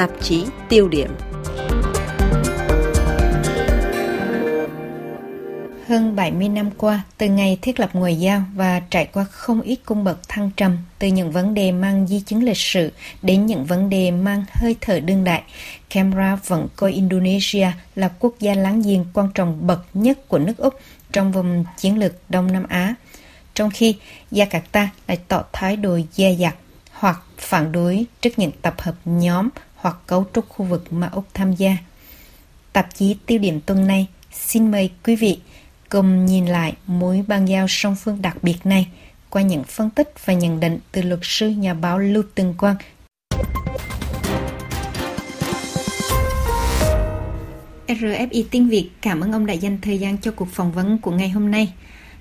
tạp chí tiêu điểm. Hơn 70 năm qua, từ ngày thiết lập ngoại giao và trải qua không ít cung bậc thăng trầm, từ những vấn đề mang di chứng lịch sử đến những vấn đề mang hơi thở đương đại, Canberra vẫn coi Indonesia là quốc gia láng giềng quan trọng bậc nhất của nước Úc trong vùng chiến lược Đông Nam Á, trong khi Jakarta lại tỏ thái độ dè dặt hoặc phản đối trước những tập hợp nhóm hoặc cấu trúc khu vực mà Úc tham gia. Tạp chí tiêu điểm tuần này xin mời quý vị cùng nhìn lại mối bang giao song phương đặc biệt này qua những phân tích và nhận định từ luật sư nhà báo Lưu Tường Quang. RFI tiếng Việt cảm ơn ông đã dành thời gian cho cuộc phỏng vấn của ngày hôm nay.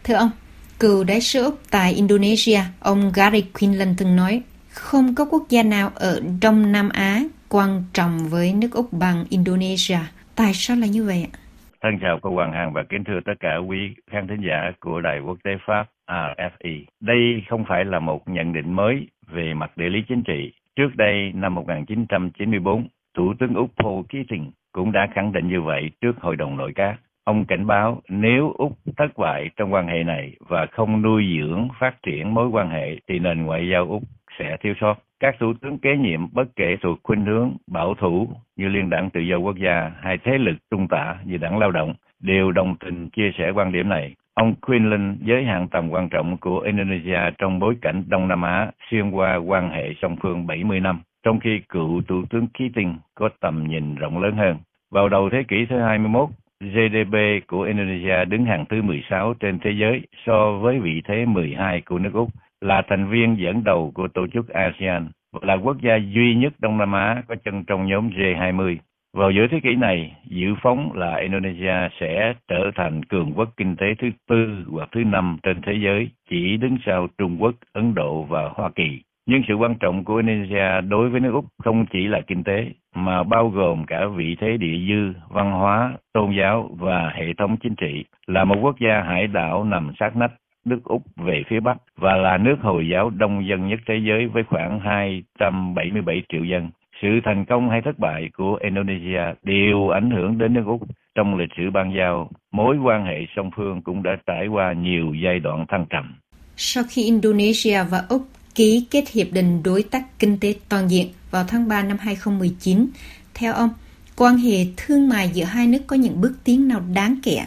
Thưa ông, cựu đại sứ Úc tại Indonesia, ông Gary Quinlan từng nói không có quốc gia nào ở Đông Nam Á quan trọng với nước Úc bằng Indonesia. Tại sao là như vậy ạ? Thân chào cô Hoàng Hằng và kính thưa tất cả quý khán thính giả của Đài Quốc tế Pháp RFI. Đây không phải là một nhận định mới về mặt địa lý chính trị. Trước đây, năm 1994, Thủ tướng Úc Paul Keating cũng đã khẳng định như vậy trước Hội đồng Nội các. Ông cảnh báo nếu Úc thất bại trong quan hệ này và không nuôi dưỡng phát triển mối quan hệ thì nền ngoại giao Úc sẽ thiếu sót. Các thủ tướng kế nhiệm bất kể thuộc khuynh hướng bảo thủ như Liên đảng Tự do Quốc gia hay thế lực trung tả như đảng Lao động đều đồng tình chia sẻ quan điểm này. Ông Quinlan giới hạn tầm quan trọng của Indonesia trong bối cảnh Đông Nam Á xuyên qua quan hệ song phương 70 năm, trong khi cựu Thủ tướng Keating có tầm nhìn rộng lớn hơn. Vào đầu thế kỷ thứ 21, GDP của Indonesia đứng hàng thứ 16 trên thế giới so với vị thế 12 của nước Úc là thành viên dẫn đầu của tổ chức ASEAN và là quốc gia duy nhất Đông Nam Á có chân trong nhóm G20. Vào giữa thế kỷ này, dự phóng là Indonesia sẽ trở thành cường quốc kinh tế thứ tư hoặc thứ năm trên thế giới, chỉ đứng sau Trung Quốc, Ấn Độ và Hoa Kỳ. Nhưng sự quan trọng của Indonesia đối với nước Úc không chỉ là kinh tế, mà bao gồm cả vị thế địa dư, văn hóa, tôn giáo và hệ thống chính trị, là một quốc gia hải đảo nằm sát nách nước Úc về phía Bắc và là nước Hồi giáo đông dân nhất thế giới với khoảng 277 triệu dân. Sự thành công hay thất bại của Indonesia đều ảnh hưởng đến nước Úc. Trong lịch sử ban giao, mối quan hệ song phương cũng đã trải qua nhiều giai đoạn thăng trầm. Sau khi Indonesia và Úc ký kết hiệp định đối tác kinh tế toàn diện vào tháng 3 năm 2019, theo ông, quan hệ thương mại giữa hai nước có những bước tiến nào đáng kể?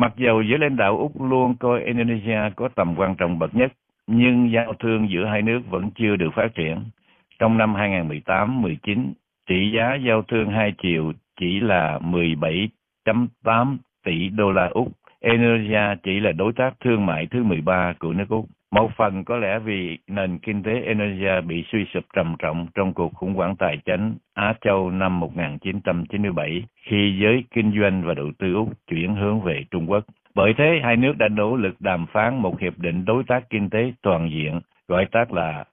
Mặc dù giới lãnh đạo Úc luôn coi Indonesia có tầm quan trọng bậc nhất, nhưng giao thương giữa hai nước vẫn chưa được phát triển. Trong năm 2018-19, trị giá giao thương hai chiều chỉ là 17.8 tỷ đô la Úc. Indonesia chỉ là đối tác thương mại thứ 13 của nước Úc. Một phần có lẽ vì nền kinh tế Indonesia bị suy sụp trầm trọng trong cuộc khủng hoảng tài chính Á Châu năm 1997 khi giới kinh doanh và đầu tư Úc chuyển hướng về Trung Quốc. Bởi thế, hai nước đã nỗ lực đàm phán một hiệp định đối tác kinh tế toàn diện, gọi tắt là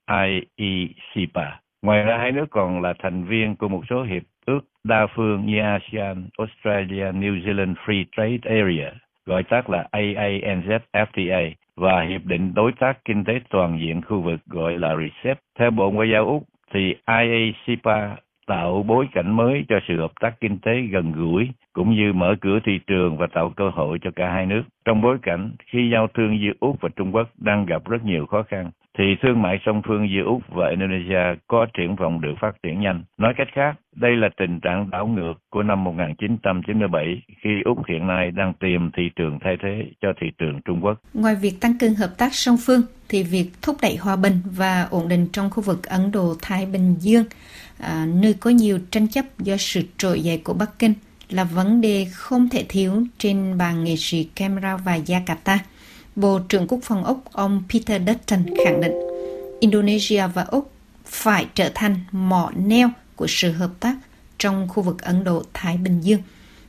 IECPA. Ngoài ra, hai nước còn là thành viên của một số hiệp ước đa phương như ASEAN, Australia, New Zealand Free Trade Area, gọi tắt là AANZFTA, và Hiệp định Đối tác Kinh tế Toàn diện khu vực gọi là RCEP. Theo Bộ Ngoại giao Úc, thì IACPA tạo bối cảnh mới cho sự hợp tác kinh tế gần gũi cũng như mở cửa thị trường và tạo cơ hội cho cả hai nước. Trong bối cảnh khi giao thương giữa Úc và Trung Quốc đang gặp rất nhiều khó khăn, thì thương mại song phương giữa Úc và Indonesia có triển vọng được phát triển nhanh. Nói cách khác, đây là tình trạng đảo ngược của năm 1997 khi Úc hiện nay đang tìm thị trường thay thế cho thị trường Trung Quốc. Ngoài việc tăng cường hợp tác song phương, thì việc thúc đẩy hòa bình và ổn định trong khu vực Ấn Độ-Thái Bình Dương, à, nơi có nhiều tranh chấp do sự trỗi dậy của Bắc Kinh, là vấn đề không thể thiếu trên bàn nghị sĩ Canberra và Jakarta. Bộ trưởng Quốc phòng Úc ông Peter Dutton khẳng định Indonesia và Úc phải trở thành mỏ neo của sự hợp tác trong khu vực Ấn Độ-Thái Bình Dương.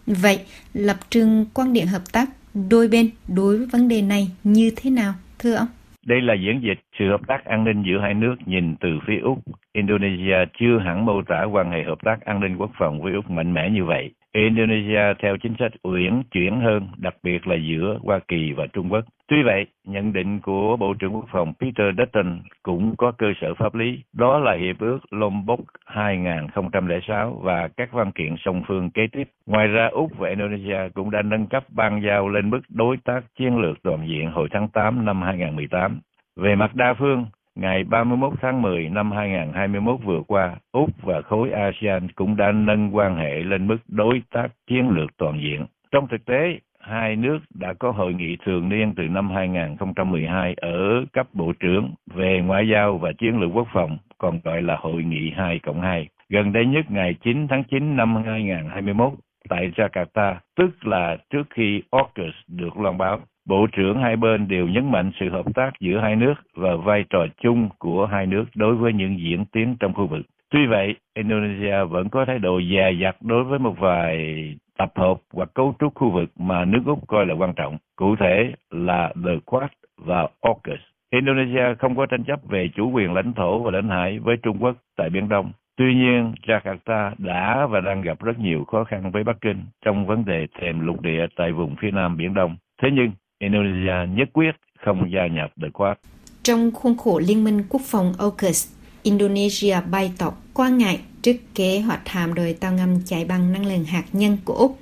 Vậy, lập trường quan điểm hợp tác đôi bên đối với vấn đề này như thế nào, thưa ông? Đây là diễn dịch sự hợp tác an ninh giữa hai nước nhìn từ phía Úc. Indonesia chưa hẳn mô tả quan hệ hợp tác an ninh quốc phòng với Úc mạnh mẽ như vậy. Indonesia theo chính sách uyển chuyển hơn, đặc biệt là giữa Hoa Kỳ và Trung Quốc. Tuy vậy, nhận định của Bộ trưởng Quốc phòng Peter Dutton cũng có cơ sở pháp lý, đó là Hiệp ước Lombok 2006 và các văn kiện song phương kế tiếp. Ngoài ra, Úc và Indonesia cũng đã nâng cấp ban giao lên mức đối tác chiến lược toàn diện hồi tháng 8 năm 2018. Về mặt đa phương, ngày 31 tháng 10 năm 2021 vừa qua, Úc và khối ASEAN cũng đã nâng quan hệ lên mức đối tác chiến lược toàn diện. Trong thực tế, hai nước đã có hội nghị thường niên từ năm 2012 ở cấp bộ trưởng về ngoại giao và chiến lược quốc phòng, còn gọi là hội nghị 2 cộng 2. Gần đây nhất ngày 9 tháng 9 năm 2021 tại Jakarta, tức là trước khi AUKUS được loan báo. Bộ trưởng hai bên đều nhấn mạnh sự hợp tác giữa hai nước và vai trò chung của hai nước đối với những diễn tiến trong khu vực. Tuy vậy, Indonesia vẫn có thái độ dè dặt đối với một vài tập hợp hoặc cấu trúc khu vực mà nước Úc coi là quan trọng, cụ thể là The Quad và AUKUS. Indonesia không có tranh chấp về chủ quyền lãnh thổ và lãnh hải với Trung Quốc tại Biển Đông. Tuy nhiên, Jakarta đã và đang gặp rất nhiều khó khăn với Bắc Kinh trong vấn đề thềm lục địa tại vùng phía nam Biển Đông. Thế nhưng, Indonesia nhất quyết không gia nhập The Quad. Trong khuôn khổ Liên minh Quốc phòng AUKUS, Indonesia bày tỏ quan ngại trước kế hoạch hàm đội tàu ngầm chạy bằng năng lượng hạt nhân của Úc.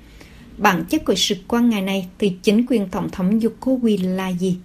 Bản chất của sự quan ngại này từ chính quyền Tổng thống Joko Widodo là gì?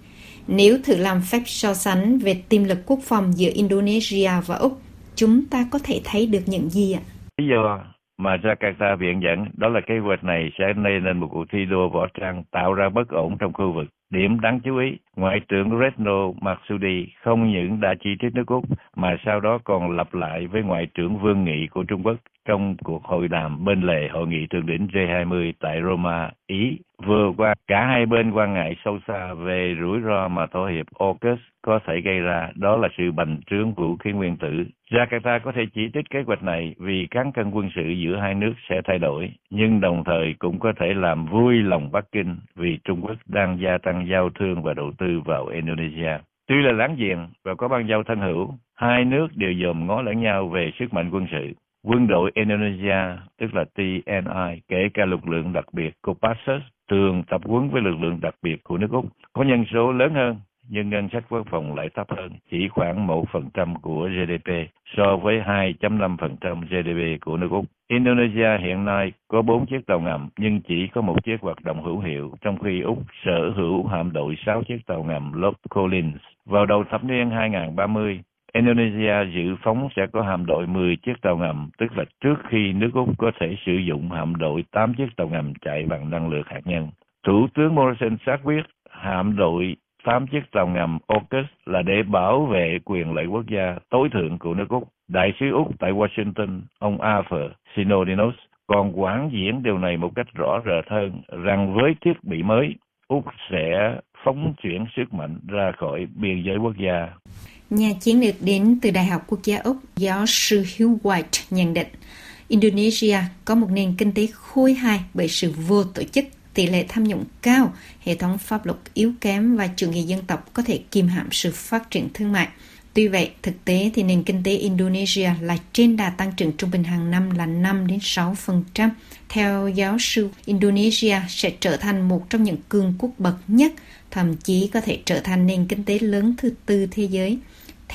Nếu thử làm phép so sánh về tiềm lực quốc phòng giữa Indonesia và Úc, chúng ta có thể thấy được những gì ạ? Lý do mà Jakarta viện dẫn đó là kế hoạch này sẽ nây nên một cuộc thi đua võ trang tạo ra bất ổn trong khu vực. Điểm đáng chú ý, Ngoại trưởng Retno Marsudi không những đã chỉ trích nước Úc mà sau đó còn lặp lại với Ngoại trưởng Vương Nghị của Trung Quốc trong cuộc hội đàm bên lề hội nghị thượng đỉnh G20 tại Roma, Ý. Vừa qua, cả hai bên quan ngại sâu xa về rủi ro mà thỏa hiệp AUKUS có thể gây ra, đó là sự bành trướng vũ khí nguyên tử. Jakarta có thể chỉ trích kế hoạch này vì cán cân quân sự giữa hai nước sẽ thay đổi, nhưng đồng thời cũng có thể làm vui lòng Bắc Kinh vì Trung Quốc đang gia tăng giao thương và đầu tư vào Indonesia. Tuy là láng giềng và có ban giao thân hữu, hai nước đều dòm ngó lẫn nhau về sức mạnh quân sự. Quân đội Indonesia, tức là TNI, kể cả lực lượng đặc biệt Kopassus, thường tập huấn với lực lượng đặc biệt của nước Úc, có nhân số lớn hơn nhưng ngân sách quốc phòng lại thấp hơn, chỉ khoảng 1% của GDP so với 2.5% GDP của nước Úc. Indonesia hiện nay có 4 chiếc tàu ngầm nhưng chỉ có một chiếc hoạt động hữu hiệu, trong khi Úc sở hữu hạm đội 6 chiếc tàu ngầm Lord Collins. Vào đầu thập niên 2030, Indonesia dự phóng sẽ có hạm đội 10 chiếc tàu ngầm, tức là trước khi nước Úc có thể sử dụng hạm đội 8 chiếc tàu ngầm chạy bằng năng lượng hạt nhân. Thủ tướng Morrison xác quyết hạm đội 8 chiếc tàu ngầm AUKUS là để bảo vệ quyền lợi quốc gia tối thượng của nước Úc. Đại sứ Úc tại Washington, ông Arthur Sinodinos, còn quán diễn điều này một cách rõ rệt hơn rằng với thiết bị mới, Úc sẽ phóng chuyển sức mạnh ra khỏi biên giới quốc gia. Nhà chiến lược đến từ Đại học Quốc gia Úc, giáo sư Hugh White nhận định, Indonesia có một nền kinh tế khôi hài bởi sự vô tổ chức, tỷ lệ tham nhũng cao, hệ thống pháp luật yếu kém và chủ nghĩa dân tộc có thể kìm hãm sự phát triển thương mại. Tuy vậy, thực tế thì nền kinh tế Indonesia là trên đà tăng trưởng trung bình hàng năm là 5 đến 6%. Theo giáo sư, Indonesia sẽ trở thành một trong những cường quốc bậc nhất, thậm chí có thể trở thành nền kinh tế lớn thứ tư thế giới.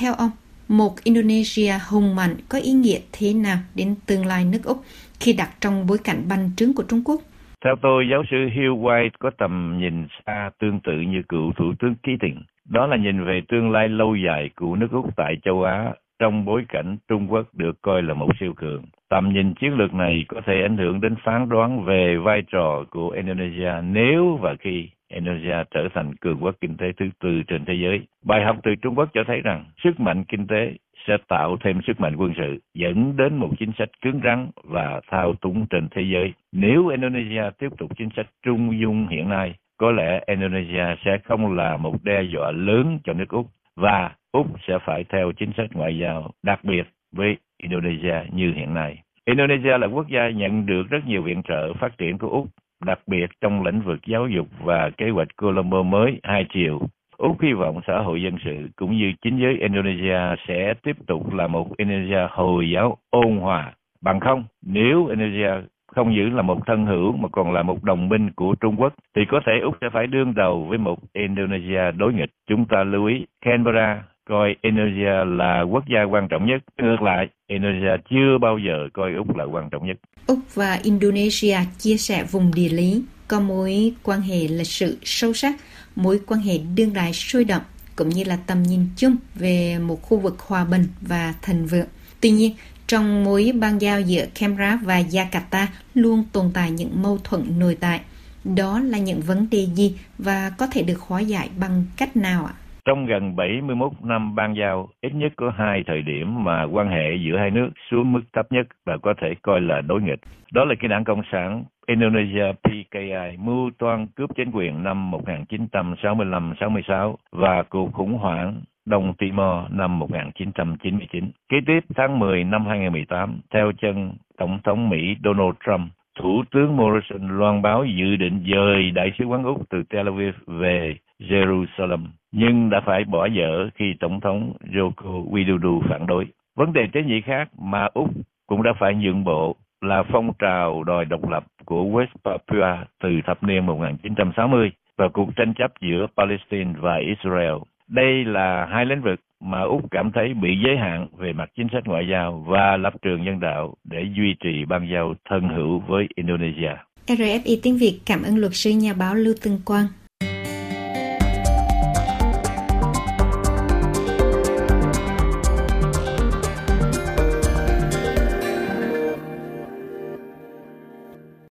Theo ông, một Indonesia hùng mạnh có ý nghĩa thế nào đến tương lai nước Úc khi đặt trong bối cảnh bành trướng của Trung Quốc? Theo tôi, giáo sư Hugh White có tầm nhìn xa tương tự như cựu Thủ tướng Keating. Đó là nhìn về tương lai lâu dài của nước Úc tại châu Á trong bối cảnh Trung Quốc được coi là một siêu cường. Tầm nhìn chiến lược này có thể ảnh hưởng đến phán đoán về vai trò của Indonesia nếu và khi Indonesia trở thành cường quốc kinh tế thứ tư trên thế giới. Bài học từ Trung Quốc cho thấy rằng sức mạnh kinh tế sẽ tạo thêm sức mạnh quân sự, dẫn đến một chính sách cứng rắn và thao túng trên thế giới. Nếu Indonesia tiếp tục chính sách trung dung hiện nay, có lẽ Indonesia sẽ không là một đe dọa lớn cho nước Úc và Úc sẽ phải theo chính sách ngoại giao đặc biệt với Indonesia như hiện nay. Indonesia là quốc gia nhận được rất nhiều viện trợ phát triển của Úc, đặc biệt trong lĩnh vực giáo dục và kế hoạch Colombo mới hai chiều. Úc hy vọng xã hội dân sự cũng như chính giới Indonesia sẽ tiếp tục là một Indonesia Hồi giáo ôn hòa. Bằng không, nếu Indonesia không giữ là một thân hữu mà còn là một đồng minh của Trung Quốc, thì có thể Úc sẽ phải đương đầu với một Indonesia đối nghịch. Chúng ta lưu ý Canberra coi Indonesia là quốc gia quan trọng nhất. Ngược lại, Indonesia chưa bao giờ coi Úc là quan trọng nhất. Úc và Indonesia chia sẻ vùng địa lý, có mối quan hệ lịch sử sâu sắc, mối quan hệ đương đại sôi động, cũng như là tầm nhìn chung về một khu vực hòa bình và thịnh vượng. Tuy nhiên, trong mối ban giao giữa Canberra và Jakarta luôn tồn tại những mâu thuẫn nội tại. Đó là những vấn đề gì và có thể được hóa giải bằng cách nào ạ? Trong gần 71 năm ban giao, ít nhất có hai thời điểm mà quan hệ giữa hai nước xuống mức thấp nhất và có thể coi là đối nghịch. Đó là cái đảng Cộng sản Indonesia PKI mưu toan cướp chính quyền năm 1965-66 và cuộc khủng hoảng Đông Timor năm 1999. Kế tiếp tháng 10 năm 2018, theo chân Tổng thống Mỹ Donald Trump, Thủ tướng Morrison loan báo dự định dời Đại sứ quán Úc từ Tel Aviv về Jerusalem, nhưng đã phải bỏ dở khi Tổng thống Joko Widodo phản đối. Vấn đề tế nhị khác mà Úc cũng đã phải nhượng bộ là phong trào đòi độc lập của West Papua từ thập niên 1960 và cuộc tranh chấp giữa Palestine và Israel. Đây là hai lĩnh vực mà Úc cảm thấy bị giới hạn về mặt chính sách ngoại giao và lập trường nhân đạo để duy trì ban giao thân hữu với Indonesia. RFI tiếng Việt cảm ơn luật sư nhà báo Lưu Tân Quang